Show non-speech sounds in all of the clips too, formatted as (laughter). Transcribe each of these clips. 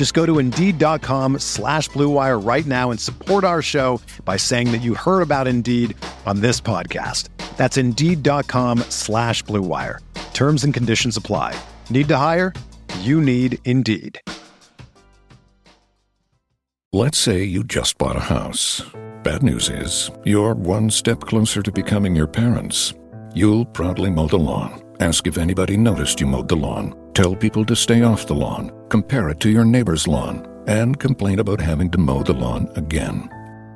Just go to Indeed.com slash BlueWire right now and support our show by saying that you heard about Indeed on this podcast. That's Indeed.com slash BlueWire. Terms and conditions apply. Need to hire? You need Indeed. Let's say you just bought a house. Bad news is, you're one step closer to becoming your parents. You'll proudly mow the lawn, ask if anybody noticed you mowed the lawn, tell people to stay off the lawn, compare it to your neighbor's lawn, and complain about having to mow the lawn again.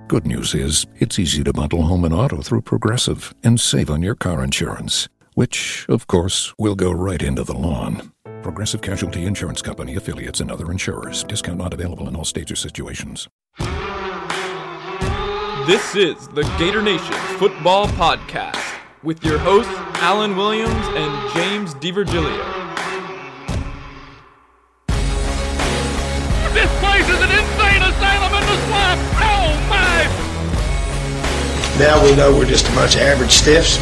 Good news is, it's easy to bundle home and auto through Progressive and save on your car insurance, which, of course, will go right into the lawn. Progressive Casualty Insurance Company affiliates and other insurers. Discount not available in all states or situations. This is the Gator Nation Football Podcast with your hosts Alan Williams and James DiVirgilio. This place is an insane asylum in the swamp. Oh my! Now we know we're just a bunch of average stiffs.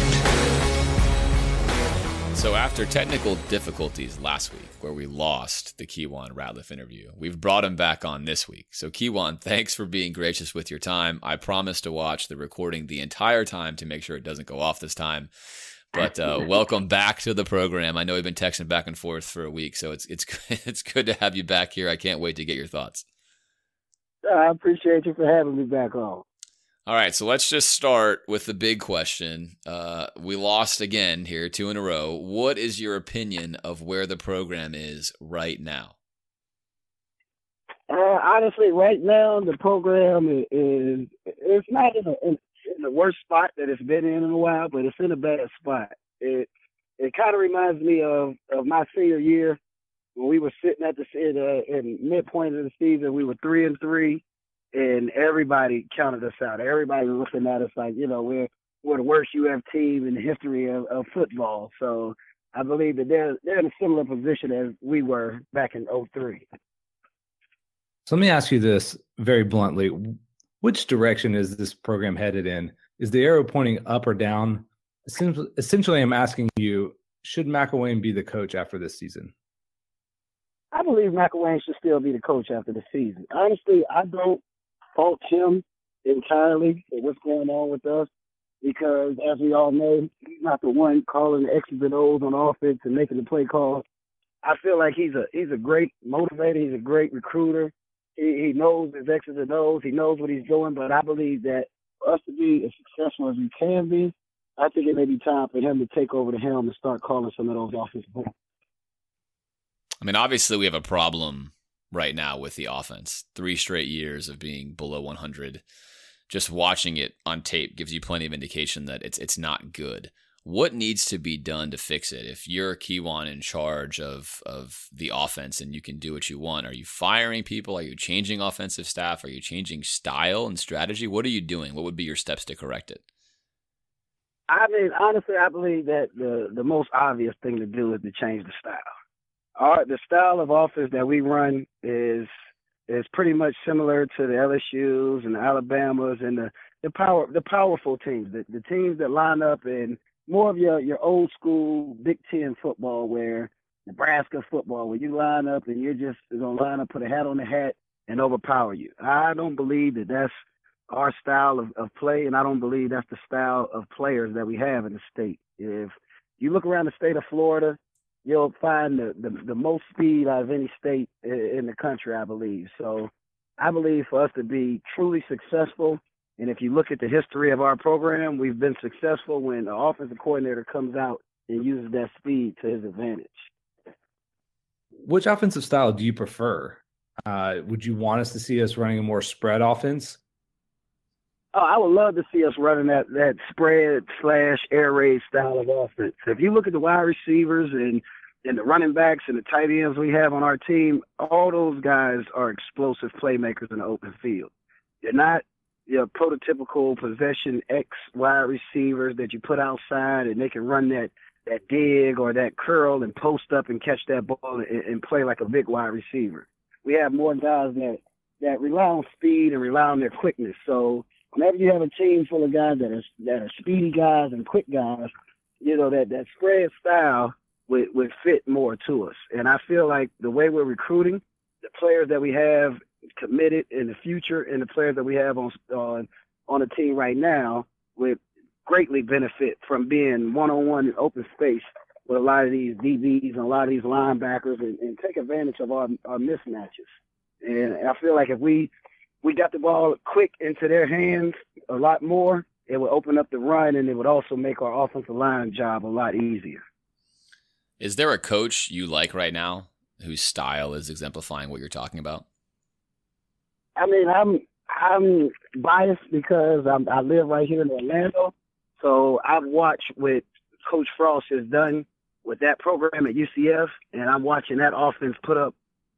So after technical difficulties last week, where we lost the Keiwan Ratliff interview, we've brought him back on this week. So Keiwan, thanks for being gracious with your time. I promise to watch the recording the entire time to make sure it doesn't go off this time. But uh, welcome back to the program. I know we've been texting back and forth for a week, so it's it's (laughs) it's good to have you back here. I can't wait to get your thoughts. I appreciate you for having me back on. All right, so let's just start with the big question. Uh, we lost again here, two in a row. What is your opinion of where the program is right now? Uh, honestly, right now the program is, is it's not in, a, in, the worst spot that it's been in in a while, but it's in a bad spot. It it kind of reminds me of of my senior year when we were sitting at the in, uh, in midpoint of the season. We were three and three and everybody counted us out. Everybody was looking at us like, you know, we're we're the worst UF team in the history of, of football. So I believe that they're they're in a similar position as we were back in 03. So let me ask you this very bluntly. Which direction is this program headed in? Is the arrow pointing up or down? Essentially, I'm asking you, should McElwain be the coach after this season? I believe McElwain should still be the coach after the season. Honestly, I don't fault him entirely for what's going on with us because, as we all know, he's not the one calling the X's and O's on offense and making the play calls. I feel like he's a he's a great motivator. He's a great recruiter. He, he knows his X's and O's. He knows what he's doing. But I believe that for us to be as successful as we can be, I think it may be time for him to take over the helm and start calling some of those offensive. I mean, obviously, we have a problem right now with the offense. Three straight years of being below 100. Just watching it on tape gives you plenty of indication that it's it's not good. What needs to be done to fix it? If you're a Keiwan in charge of of the offense and you can do what you want, are you firing people? Are you changing offensive staff? Are you changing style and strategy? What are you doing? What would be your steps to correct it? I mean, honestly, I believe that the the most obvious thing to do is to change the style our the style of offense that we run is is pretty much similar to the LSU's and the Alabamas and the the power the powerful teams, the, the teams that line up in more of your your old school Big Ten football, where Nebraska football, where you line up and you're just gonna line up, put a hat on the hat, and overpower you. I don't believe that that's our style of, of play, and I don't believe that's the style of players that we have in the state. If you look around the state of Florida, you'll find the, the, the most speed out of any state in the country, I believe. So I believe for us to be truly successful, And if you look at the history of our program, we've been successful when the offensive coordinator comes out and uses that speed to his advantage. Which offensive style do you prefer? Uh, would you want us to see us running a more spread offense? Oh, I would love to see us running that that spread slash air raid style of offense. If you look at the wide receivers and and the running backs and the tight ends we have on our team, all those guys are explosive playmakers in the open field. They're not your prototypical possession X wide receivers that you put outside and they can run that that dig or that curl and post up and catch that ball and, and play like a big wide receiver. We have more guys that that rely on speed and rely on their quickness. So whenever you have a team full of guys that are that are speedy guys and quick guys, you know that that spread style would would fit more to us. And I feel like the way we're recruiting, the players that we have committed in the future, and the players that we have on on on the team right now would greatly benefit from being one-on-one in open space with a lot of these DBs and a lot of these linebackers and, and take advantage of our, our mismatches. And I feel like if we we got the ball quick into their hands a lot more, it would open up the run and it would also make our offensive line job a lot easier. Is there a coach you like right now whose style is exemplifying what you're talking about? I mean, I'm I'm biased because I'm, I live right here in Orlando, so I've watched what Coach Frost has done with that program at UCF, and I'm watching that offense put up.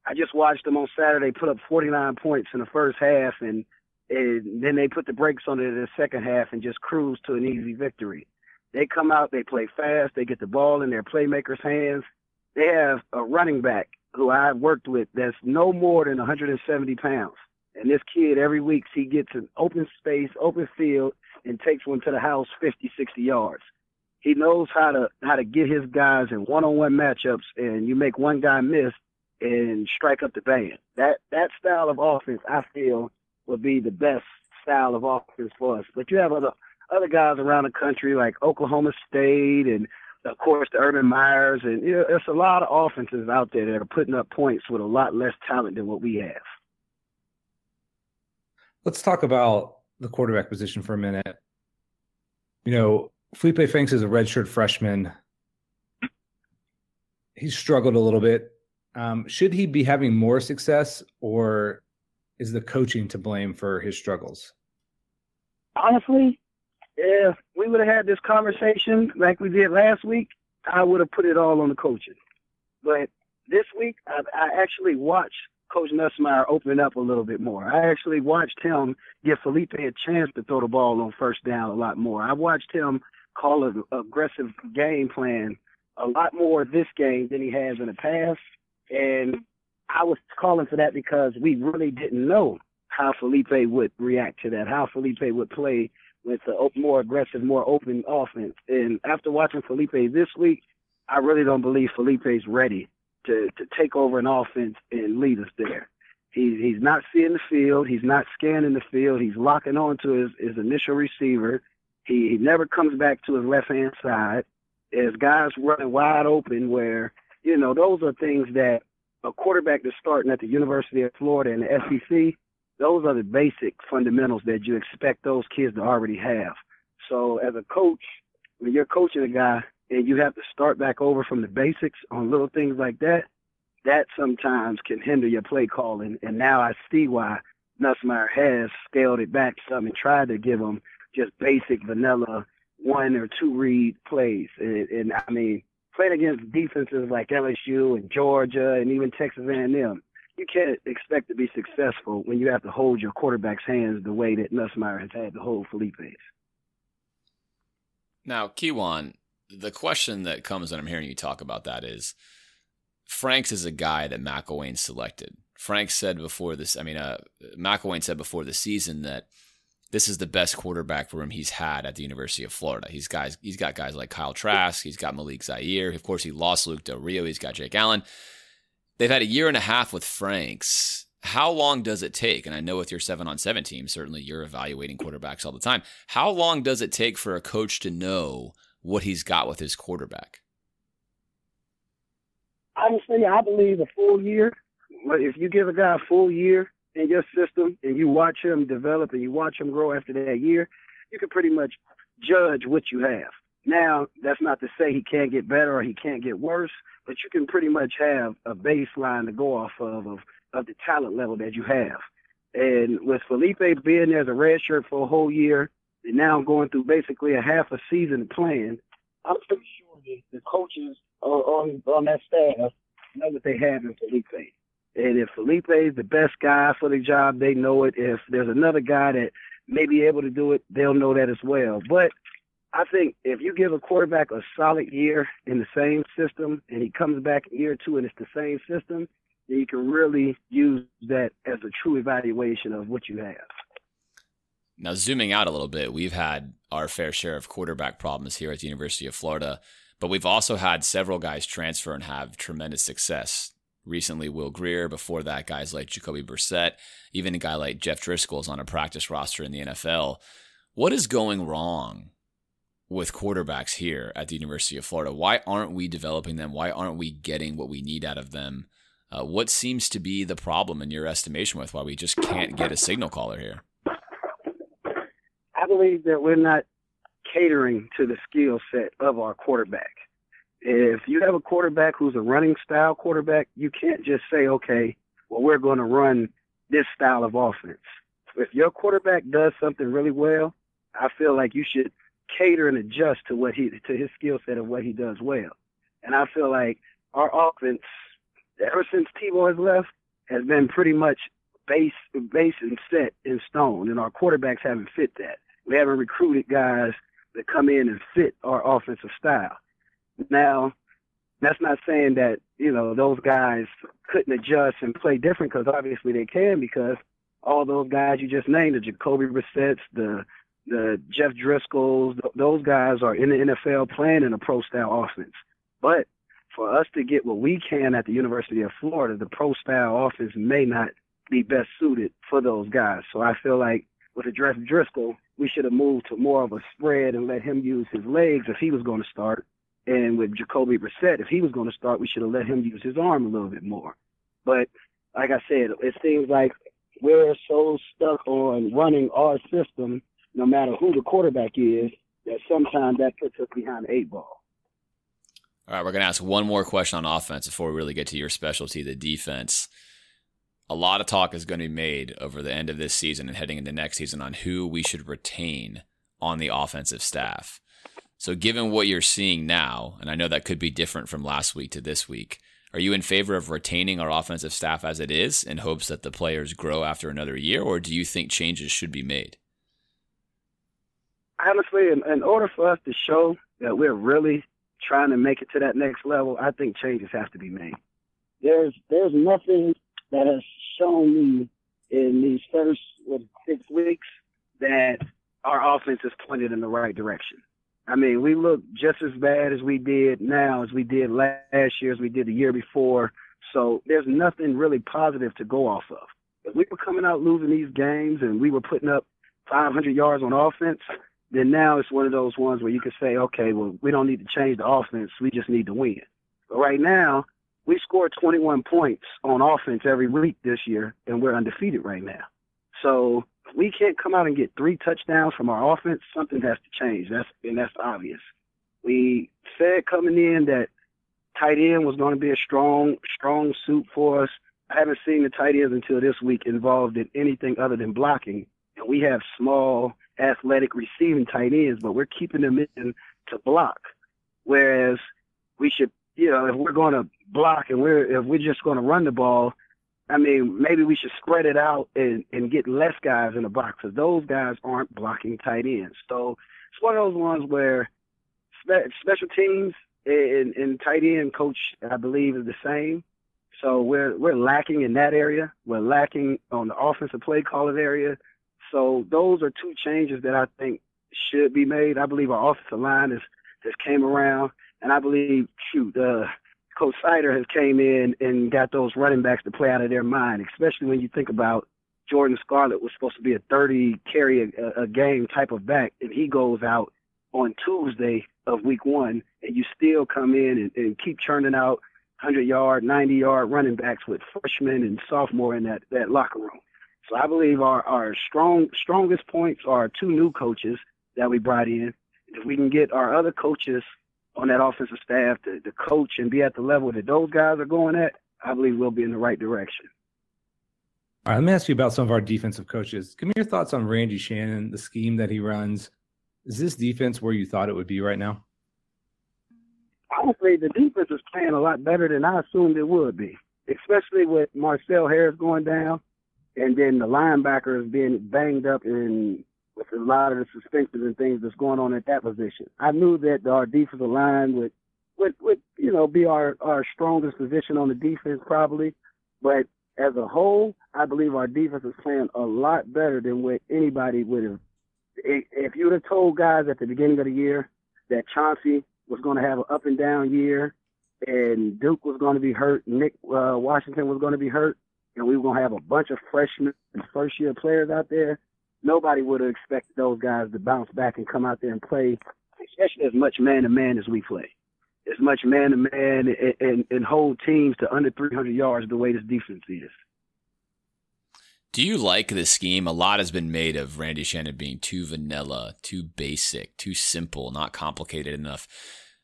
I just watched them on Saturday put up 49 points in the first half, and, and then they put the brakes on it in the second half and just cruise to an easy victory. They come out, they play fast, they get the ball in their playmakers' hands. They have a running back who I've worked with that's no more than 170 pounds. And this kid, every week, he gets an open space, open field, and takes one to the house 50, 60 yards. He knows how to how to get his guys in one-on-one matchups, and you make one guy miss and strike up the band. That that style of offense, I feel, will be the best style of offense for us. But you have other other guys around the country like Oklahoma State and of course the Urban Meyers and you know, there's a lot of offenses out there that are putting up points with a lot less talent than what we have. Let's talk about the quarterback position for a minute. You know, Feleipe Franks is a redshirt freshman. He's struggled a little bit. Um, should he be having more success, or is the coaching to blame for his struggles? Honestly, if we would have had this conversation like we did last week, I would have put it all on the coaching. But this week, I, I actually watched Coach Nussmeier open up a little bit more. I actually watched him give Feleipe a chance to throw the ball on first down a lot more. I watched him call an aggressive game plan a lot more this game than he has in the past. And I was calling for that because we really didn't know how Feleipe would react to that, how Feleipe would play with a more aggressive, more open offense. And after watching Feleipe this week, I really don't believe Feleipe's ready to to take over an offense and lead us there. He's he's not seeing the field. He's not scanning the field. He's locking on to his, his initial receiver. He, he never comes back to his left hand side. There's guys running wide open where, you know, those are things that a quarterback that's starting at the University of Florida and the SEC, those are the basic fundamentals that you expect those kids to already have. So as a coach, when you're coaching a guy, and you have to start back over from the basics on little things like that, that sometimes can hinder your play calling. And now I see why Nussmeier has scaled it back some and tried to give them just basic vanilla one or two read plays. And, and I mean, playing against defenses like LSU and Georgia and even Texas A&M, you can't expect to be successful when you have to hold your quarterback's hands the way that Nussmeier has had to hold Feleipe's. Now, Keiwan, the question that comes when I'm hearing you talk about that is Franks is a guy that McElwain selected. Frank said before this, I mean, uh, McElwain said before the season that this is the best quarterback room he's had at the University of Florida. He's guys, he's got guys like Kyle Trask, he's got Malik Zaire. Of course, he lost Luke Del Rio. He's got Jake Allen. They've had a year and a half with Franks. How long does it take? And I know with your seven on seven team, certainly you're evaluating quarterbacks all the time. How long does it take for a coach to know what he's got with his quarterback? Honestly, I believe a full year. But if you give a guy a full year in your system and you watch him develop and you watch him grow after that year, you can pretty much judge what you have. Now, that's not to say he can't get better or he can't get worse, but you can pretty much have a baseline to go off of of, of the talent level that you have. And with Feleipe being there as a redshirt for a whole year, and now going through basically a half a season playing, I'm pretty sure the, the coaches on on that staff know what they have in Feleipe. And if Feleipe is the best guy for the job, they know it. If there's another guy that may be able to do it, they'll know that as well. But I think if you give a quarterback a solid year in the same system and he comes back in year two and it's the same system, then you can really use that as a true evaluation of what you have. Now, zooming out a little bit, we've had our fair share of quarterback problems here at the University of Florida, but we've also had several guys transfer and have tremendous success. Recently, Will Grier. Before that, guys like Jacoby Brissett. Even a guy like Jeff Driskel is on a practice roster in the NFL. What is going wrong with quarterbacks here at the University of Florida? Why aren't we developing them? Why aren't we getting what we need out of them? Uh, what seems to be the problem in your estimation with why we just can't get a signal caller here? I believe that we're not catering to the skill set of our quarterback. If you have a quarterback who's a running style quarterback, you can't just say, okay, well, we're going to run this style of offense. If your quarterback does something really well, I feel like you should cater and adjust to what he to his skill set of what he does well. And I feel like our offense, ever since Tebow has left, has been pretty much base base and set in stone, and our quarterbacks haven't fit that. We haven't recruited guys that come in and fit our offensive style. Now, that's not saying that you know those guys couldn't adjust and play different because obviously they can because all those guys you just named, the Jacoby Brissett's, the the Jeff Driskel's, those guys are in the NFL playing in a pro style offense. But for us to get what we can at the University of Florida, the pro style offense may not be best suited for those guys. So I feel like with a Jeff Driskel, we should have moved to more of a spread and let him use his legs if he was going to start. And with Jacoby Brissett, if he was going to start, we should have let him use his arm a little bit more. But like I said, it seems like we're so stuck on running our system no matter who the quarterback is, that sometimes that puts us behind the eight ball. All right, we're going to ask one more question on offense before we really get to your specialty, the defense. A lot of talk is going to be made over the end of this season and heading into next season on who we should retain on the offensive staff. So, given what you're seeing now, and I know that could be different from last week to this week, are you in favor of retaining our offensive staff as it is in hopes that the players grow after another year, or do you think changes should be made? honestly, in, in order for us to show that we're really trying to make it to that next level, I think changes have to be made. There's there's nothing that has shown me in these first what, six weeks that our offense is pointed in the right direction. I mean, we look just as bad as we did now as we did last year, as we did the year before. So there's nothing really positive to go off of. If we were coming out losing these games and we were putting up 500 yards on offense, then now it's one of those ones where you can say, okay, well, we don't need to change the offense. We just need to win. But right now, we scored 21 points on offense every week this year, and we're undefeated right now. So we can't come out and get three touchdowns from our offense. Something has to change. That's and that's obvious. We said coming in that tight end was going to be a strong, strong suit for us. I haven't seen the tight ends until this week involved in anything other than blocking. And we have small athletic receiving tight ends, but we're keeping them in to block. Whereas we should, you know, if we're going to block and we're if we're just going to run the ball, I mean, maybe we should spread it out and and get less guys in the box because those guys aren't blocking tight ends. So it's one of those ones where spe- special teams and, and tight end coach, I believe, is the same. So we're we're lacking in that area. We're lacking on the offensive play calling area. So those are two changes that I think should be made. I believe our offensive line has has came around, and I believe shoot, uh, Coach Seider has came in and got those running backs to play out of their mind, especially when you think about Jordan Scarlett was supposed to be a 30 carry a, a game type of back, and he goes out on Tuesday of week one, and you still come in and, and keep churning out 100 yard, 90 yard running backs with freshmen and sophomore in that, that locker room. So I believe our, our strong strongest points are two new coaches that we brought in. If we can get our other coaches on that offensive staff to, to coach and be at the level that those guys are going at, I believe we'll be in the right direction. All right, let me ask you about some of our defensive coaches. Give me your thoughts on Randy Shannon, the scheme that he runs. Is this defense where you thought it would be right now? Honestly, the defense is playing a lot better than I assumed it would be, especially with Marcell Harris going down and then the linebackers being banged up and with a lot of the suspensions and things that's going on at that position. I knew that our defensive line would would would you know be our our strongest position on the defense probably, but as a whole, I believe our defense is playing a lot better than what anybody would have. If you would have told guys at the beginning of the year that Chauncey was going to have an up and down year, and Duke was going to be hurt, Nick uh, Washington was going to be hurt, and we were going to have a bunch of freshmen and first year players out there, nobody would have expected those guys to bounce back and come out there and play, especially as much man to man as we play. As much man to man and, and hold teams to under 300 yards the way this defense is. Do you like the scheme? A lot has been made of Randy Shannon being too vanilla, too basic, too simple, not complicated enough.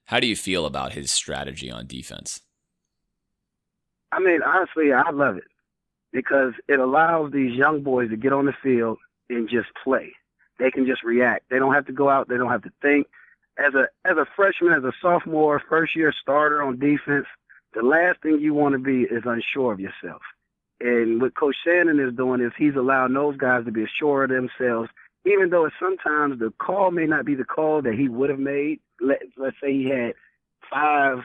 How do you feel about his strategy on defense? I mean, honestly, I love it because it allows these young boys to get on the field and just play. They can just react. They don't have to go out. They don't have to think. As a as a freshman, as a sophomore, first year starter on defense, the last thing you want to be is unsure of yourself. And what Coach Shannon is doing is he's allowing those guys to be assured of themselves, even though sometimes the call may not be the call that he would have made. Let, let's say he had five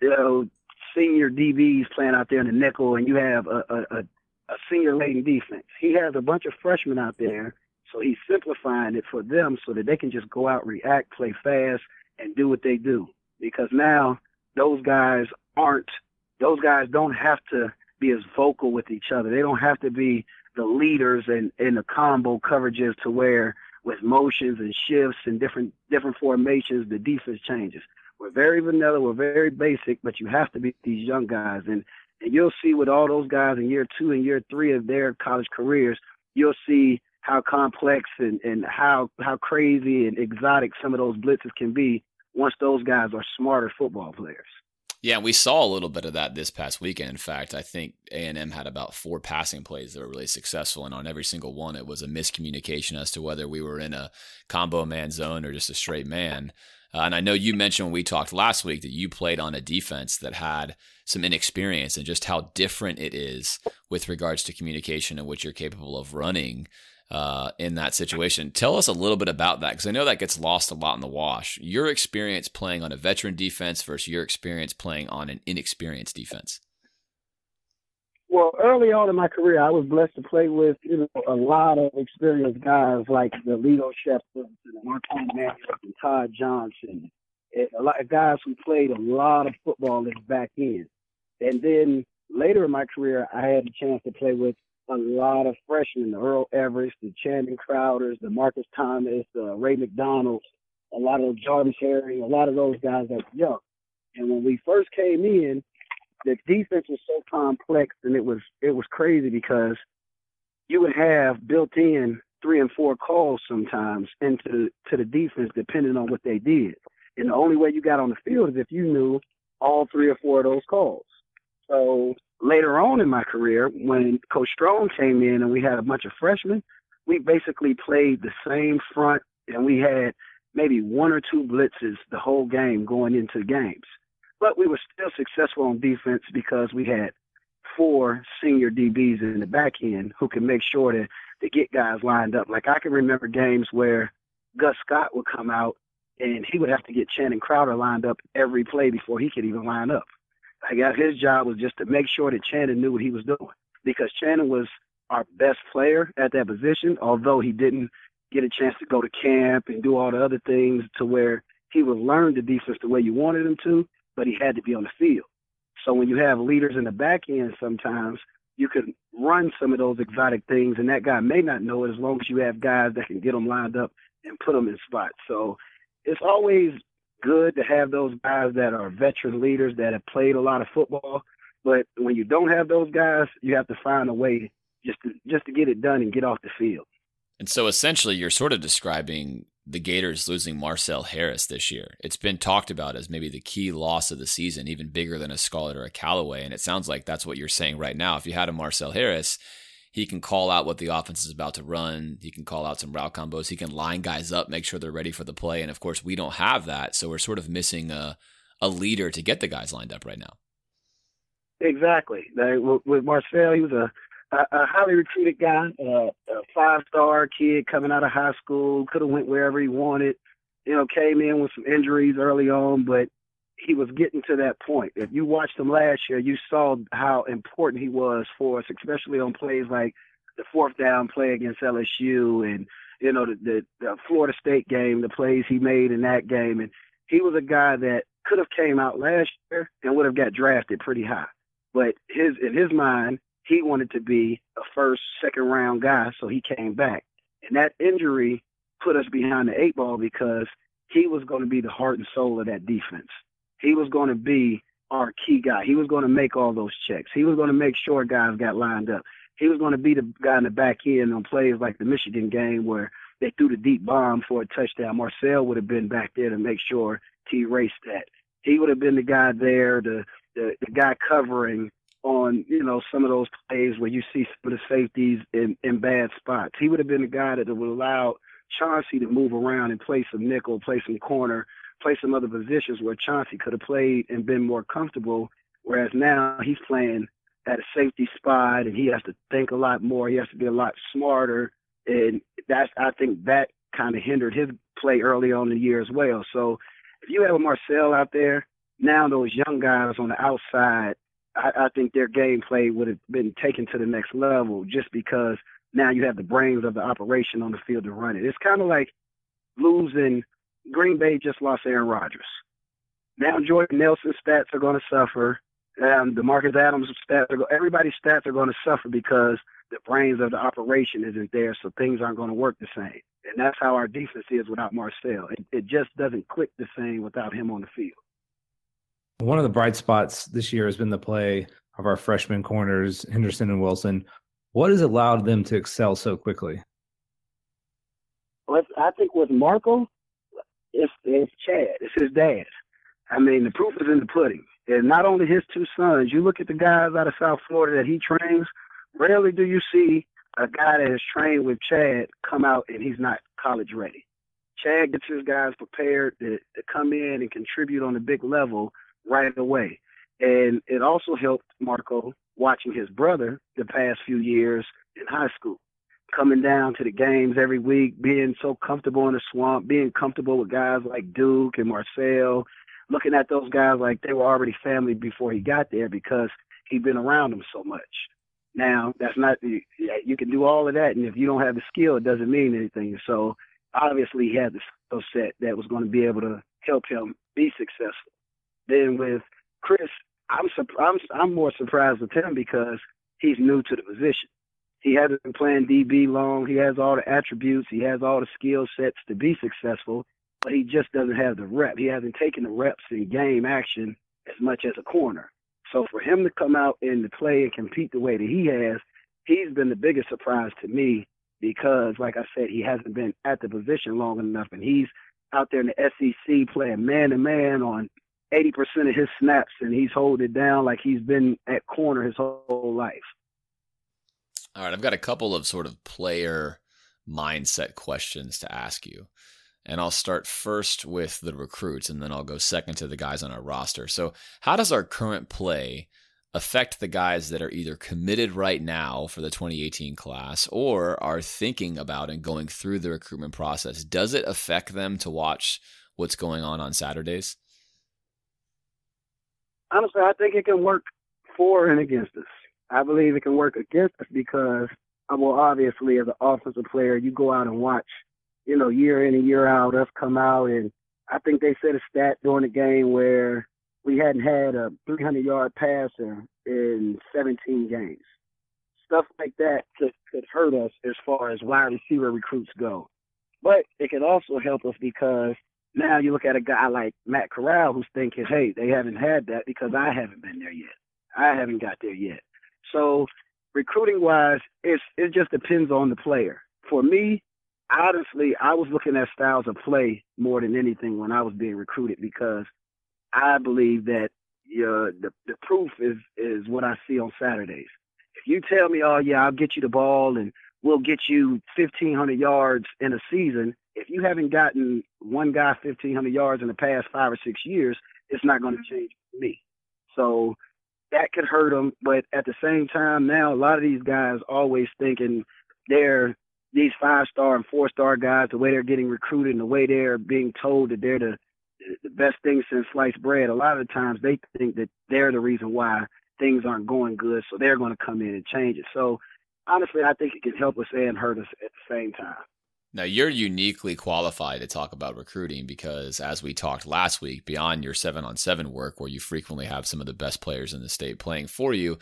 you know, senior DBs playing out there in the nickel, and you have a, a, a a senior laden defense. He has a bunch of freshmen out there, so he's simplifying it for them so that they can just go out, react, play fast, and do what they do. Because now those guys aren't, those guys don't have to be as vocal with each other. They don't have to be the leaders and in, in the combo coverages to where with motions and shifts and different different formations the defense changes. We're very vanilla, we're very basic, but you have to be these young guys. And and you'll see with all those guys in year two and year three of their college careers, you'll see how complex and, and how how crazy and exotic some of those blitzes can be once those guys are smarter football players. Yeah, we saw a little bit of that this past weekend. In fact, I think A and M had about four passing plays that were really successful, and on every single one, it was a miscommunication as to whether we were in a combo man zone or just a straight man. Uh, and I know you mentioned when we talked last week that you played on a defense that had some inexperience and just how different it is with regards to communication and what you're capable of running uh, in that situation. Tell us a little bit about that because I know that gets lost a lot in the wash. Your experience playing on a veteran defense versus your experience playing on an inexperienced defense. Well, early on in my career, I was blessed to play with you know a lot of experienced guys like the Lito Sheppard and Marquand Manuel and Todd Johnson, and a lot of guys who played a lot of football in the back end. And then later in my career, I had the chance to play with a lot of freshmen, the Earl Everett, the Channing Crowders, the Marcus Thomas, the Ray McDonald's, a lot of Jarvis Herring, a lot of those guys that were young. And when we first came in, the defense was so complex and it was it was crazy because you would have built in three and four calls sometimes into to the defense depending on what they did. And the only way you got on the field is if you knew all three or four of those calls. So later on in my career, when Coach Strong came in and we had a bunch of freshmen, we basically played the same front and we had maybe one or two blitzes the whole game going into games. But we were still successful on defense because we had four senior DBs in the back end who could make sure to, to get guys lined up. Like I can remember games where Gus Scott would come out and he would have to get Channing Crowder lined up every play before he could even line up. I guess his job was just to make sure that Channing knew what he was doing because Channing was our best player at that position, although he didn't get a chance to go to camp and do all the other things to where he would learn the defense the way you wanted him to, but he had to be on the field. So when you have leaders in the back end, sometimes you can run some of those exotic things, and that guy may not know it as long as you have guys that can get them lined up and put them in spots. So it's always good to have those guys that are veteran leaders that have played a lot of football. But when you don't have those guys, you have to find a way just to just to get it done and get off the field. And so essentially, you're sort of describing the Gators losing Marcell Harris this year. It's been talked about as maybe the key loss of the season, even bigger than a Scarlett or a Callaway. And it sounds like that's what you're saying right now. If you had a Marcell Harris, he can call out what the offense is about to run. He can call out some route combos. He can line guys up, make sure they're ready for the play. And of course, we don't have that. So we're sort of missing a, a leader to get the guys lined up right now. Exactly. with Marcell, he was a a, highly recruited guy, a five star kid coming out of high school, could have went wherever he wanted. You know, came in with some injuries early on, but he was getting to that point. If you watched him last year, you saw how important he was for us, especially on plays like the fourth down play against LSU and you know the, the, the Florida State game, the plays he made in that game, and he was a guy that could have came out last year and would have got drafted pretty high. But his in his mind, he wanted to be a first, second round guy, so he came back. And that injury put us behind the eight ball because he was going to be the heart and soul of that defense. He was going to be our key guy. He was going to make all those checks. He was going to make sure guys got lined up. He was going to be the guy in the back end on plays like the Michigan game where they threw the deep bomb for a touchdown. Marcell would have been back there to make sure T raced that. He would have been the guy there, the, the the guy covering on, you know, some of those plays where you see some of the safeties in, in bad spots. He would have been the guy that would allow Chauncey to move around and play some nickel, play some corner, play some other positions where Chauncey could have played and been more comfortable. Whereas now he's playing at a safety spot and he has to think a lot more. He has to be a lot smarter. And that's, I think that kind of hindered his play early on in the year as well. So if you have a Marcell out there, now those young guys on the outside I, I think their gameplay would have been taken to the next level just because now you have the brains of the operation on the field to run it. It's kind of like losing Green Bay just lost Aaron Rodgers. Now Jordan Nelson's stats are going to suffer. Um, the Marcus Adams stats are go- everybody's stats are going to suffer because the brains of the operation isn't there, so things aren't going to work the same. And that's how our defense is without Marcell. It, it just doesn't click the same without him on the field. One of the bright spots this year has been the play of our freshman corners, Henderson and Wilson. What has allowed them to excel so quickly? Well, I think with Marco, it's, it's Chad. It's his dad. I mean, the proof is in the pudding. And not only his two sons, you look at the guys out of South Florida that he trains, rarely do you see a guy that has trained with Chad come out and he's not college ready. Chad gets his guys prepared to, to come in and contribute on a big level right away. And it also helped Marco watching his brother the past few years in high school, coming down to the games every week, being so comfortable in the swamp, being comfortable with guys like Duke and Marcell, looking at those guys like they were already family before he got there because he'd been around them so much. Now, that's not, you can do all of that, and if you don't have the skill, it doesn't mean anything. So, obviously, he had the skill set that was going to be able to help him be successful. Then with Chris, I'm I'm I'm more surprised with him because he's new to the position. He hasn't been playing DB long. He has all the attributes. He has all the skill sets to be successful, but he just doesn't have the rep. He hasn't taken the reps in game action as much as a corner. So for him to come out and to play and compete the way that he has, he's been the biggest surprise to me because, like I said, he hasn't been at the position long enough, and he's out there in the SEC playing man to man on 80% of his snaps and he's holding down like he's been at corner his whole life. All right, I've got a couple of sort of player mindset questions to ask you. And I'll start first with the recruits and then I'll go second to the guys on our roster. So, how does our current play affect the guys that are either committed right now for the 2018 class or are thinking about and going through the recruitment process? Does it affect them to watch what's going on on Saturdays? Honestly, I think it can work for and against us. I believe it can work against us because, uh, well, obviously, as an offensive player, you go out and watch, you know, year in and year out, us come out, and I think they set a stat during the game where we hadn't had a 300 yard passer in 17 games. Stuff like that could, could hurt us as far as wide receiver recruits go. But it can also help us because now you look at a guy like Matt Corral who's thinking, hey, they haven't had that because I haven't been there yet. I haven't got there yet. So recruiting wise, it's it just depends on the player. For me, honestly, I was looking at styles of play more than anything when I was being recruited because I believe that the the proof is is what I see on Saturdays. If you tell me, oh yeah, I'll get you the ball and we'll get you 1,500 yards in a season, if you haven't gotten one guy 1,500 yards in the past five or six years, it's not going to mm-hmm. change me. So that could hurt them. But at the same time, now a lot of these guys always thinking they're these five star and four star guys, the way they're getting recruited and the way they're being told that they're the the best thing since sliced bread. A lot of the times they think that they're the reason why things aren't going good, so they're going to come in and change it. So honestly, I think it can help us and hurt us at the same time. Now, you're uniquely qualified to talk about recruiting because, as we talked last week, beyond your seven on seven work, where you frequently have some of the best players in the state playing for you,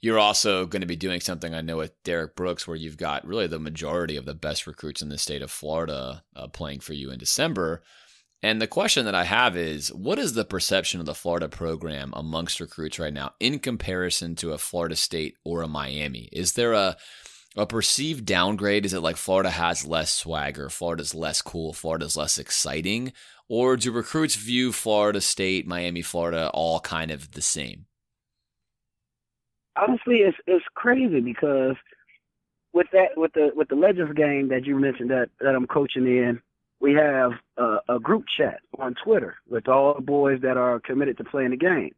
you're also going to be doing something I know with Derrick Brooks, where you've got really the majority of the best recruits in the state of Florida uh, playing for you in December. And the question that I have is what is the perception of the Florida program amongst recruits right now in comparison to a Florida State or a Miami? Is there a a perceived downgrade? Is it like Florida has less swagger, Florida's less cool, Florida's less exciting? Or do recruits view Florida State, Miami, Florida all kind of the same? Honestly, it's it's crazy because with that with the with the Legends game that you mentioned that that I'm coaching in, we have a, a group chat on Twitter with all the boys that are committed to playing the game.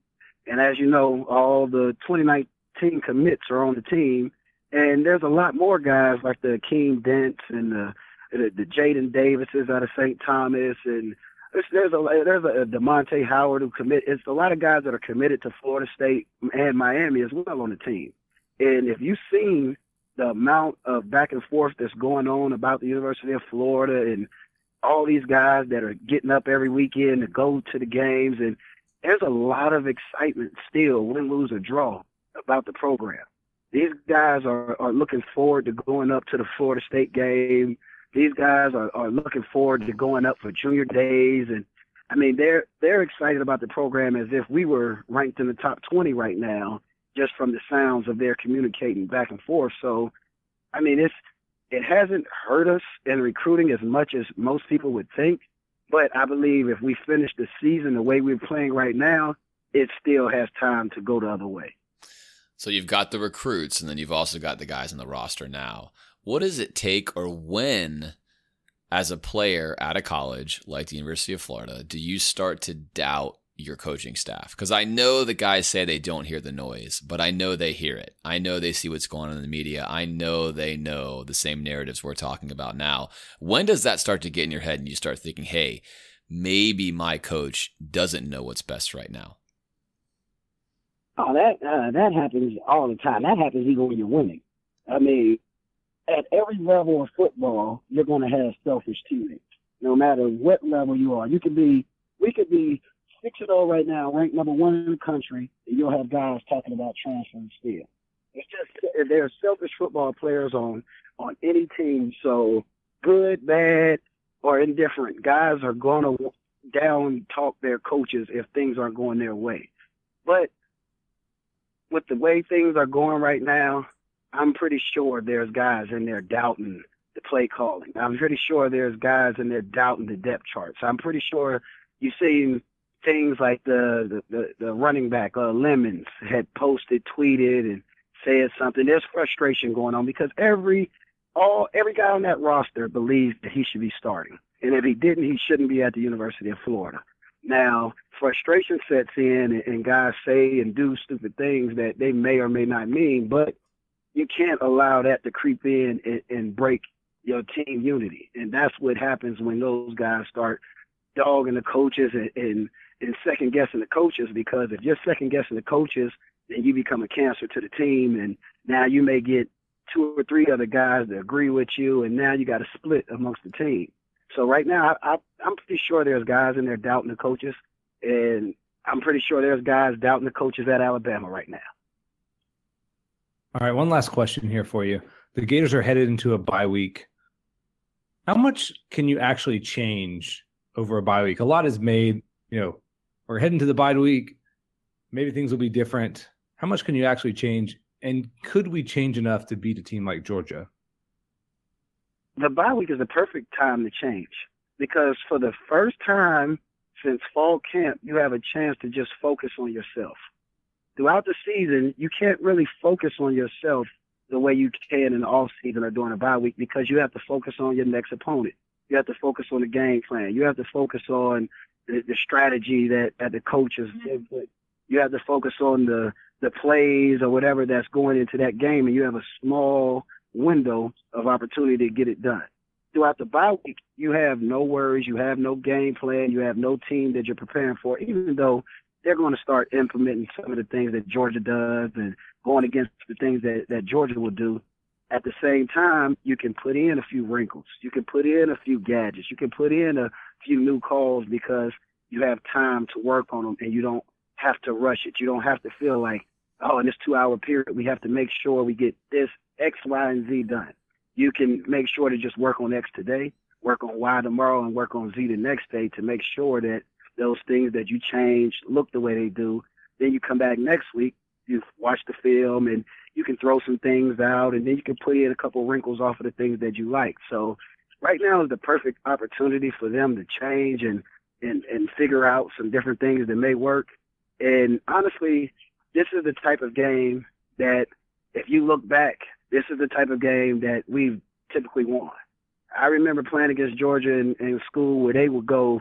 And as you know, all the 2019 commits are on the team and there's a lot more guys like the King Dents and the the, the Jaden Davises out of St. Thomas, and there's, there's a there's a Demonte Howard who commit. It's a lot of guys that are committed to Florida State and Miami as well on the team. And if you've seen the amount of back and forth that's going on about the University of Florida and all these guys that are getting up every weekend to go to the games, and there's a lot of excitement still, win, lose, or draw, about the program. These guys are, are looking forward to going up to the Florida State game. These guys are, are looking forward to going up for junior days. And I mean, they're, they're excited about the program as if we were ranked in the top 20 right now, just from the sounds of their communicating back and forth. So, I mean, it's, it hasn't hurt us in recruiting as much as most people would think. But I believe if we finish the season the way we're playing right now, it still has time to go the other way. So you've got the recruits, and then you've also got the guys on the roster now. What does it take, or when, as a player at a college like the University of Florida, do you start to doubt your coaching staff? Because I know the guys say they don't hear the noise, but I know they hear it. I know they see what's going on in the media. I know they know the same narratives we're talking about now. When does that start to get in your head and you start thinking, hey, maybe my coach doesn't know what's best right now? Oh, that uh, that happens all the time. That happens even when you're winning. I mean, at every level of football, you're going to have selfish teammates. No matter what level you are, you could be. We could be six and zero oh right now, ranked number one in the country, and you'll have guys talking about transferring still. It's just there are selfish football players on on any team. So good, bad, or indifferent, guys are going to down talk their coaches if things aren't going their way. But with the way things are going right now, I'm pretty sure there's guys in there doubting the play calling. I'm pretty sure there's guys in there doubting the depth charts. I'm pretty sure you've seen things like the the, the, the running back uh, Lemons had posted, tweeted, and said something. There's frustration going on because every all every guy on that roster believes that he should be starting, and if he didn't, he shouldn't be at the University of Florida. Now, frustration sets in and guys say and do stupid things that they may or may not mean, but you can't allow that to creep in and, and break your team unity. And that's what happens when those guys start dogging the coaches and, and, and second guessing the coaches because if you're second guessing the coaches, then you become a cancer to the team. And now you may get two or three other guys that agree with you, and now you got to split amongst the team. So right now, I, I'm pretty sure there's guys in there doubting the coaches, and I'm pretty sure there's guys doubting the coaches at Alabama right now. All right, one last question here for you. The Gators are headed into a bye week. How much can you actually change over a bye week? A lot is made, you know, we're heading to the bye week. Maybe things will be different. How much can you actually change And could we change enough to beat a team like Georgia? The bye week is the perfect time to change because for the first time since fall camp, you have a chance to just focus on yourself. Throughout the season, you can't really focus on yourself the way you can in the off season or during a bye week because you have to focus on your next opponent. You have to focus on the game plan. You have to focus on the, the strategy that, that the coaches mm-hmm. input. You have to focus on the the plays or whatever that's going into that game, and you have a small window of opportunity to get it done. Throughout the bye week, you have no worries, you have no game plan, you have no team that you're preparing for, even though they're going to start implementing some of the things that Georgia does and going against the things that, that Georgia will do. At the same time, you can put in a few wrinkles. You can put in a few gadgets. You can put in a few new calls because you have time to work on them and you don't have to rush it. You don't have to feel like, oh, in this two hour period, we have to make sure we get this X, Y, and Z done. You can make sure to just work on X today, work on Y tomorrow, and work on Z the next day to make sure that those things that you change look the way they do. Then you come back next week, you watch the film, and you can throw some things out, and then you can put in a couple wrinkles off of the things that you like. So right now is the perfect opportunity for them to change and and and figure out some different things that may work. And honestly, this is the type of game that if you look back, this is the type of game that we've typically won. I remember playing against Georgia in, in school where they would go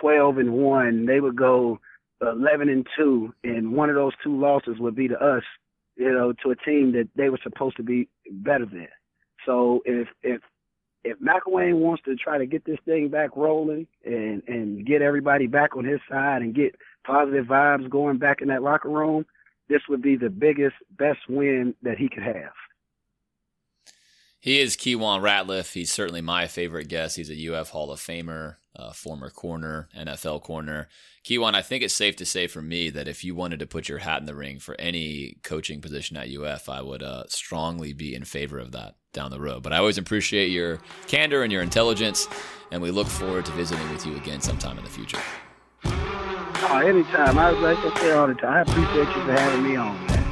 12 and 1, they would go 11 and 2, and one of those two losses would be to us, you know, to a team that they were supposed to be better than. So if if if McElwain wants to try to get this thing back rolling and and get everybody back on his side and get positive vibes going back in that locker room, this would be the biggest, best win that he could have. He is Keiwan Ratliff. He's certainly my favorite guest. He's a UF Hall of Famer, former corner, NFL corner. Keiwan, I think it's safe to say for me that if you wanted to put your hat in the ring for any coaching position at UF, I would uh, strongly be in favor of that down the road. But I always appreciate your candor and your intelligence, and we look forward to visiting with you again sometime in the future. Oh, anytime. I was like I say all the time. I appreciate you for having me on.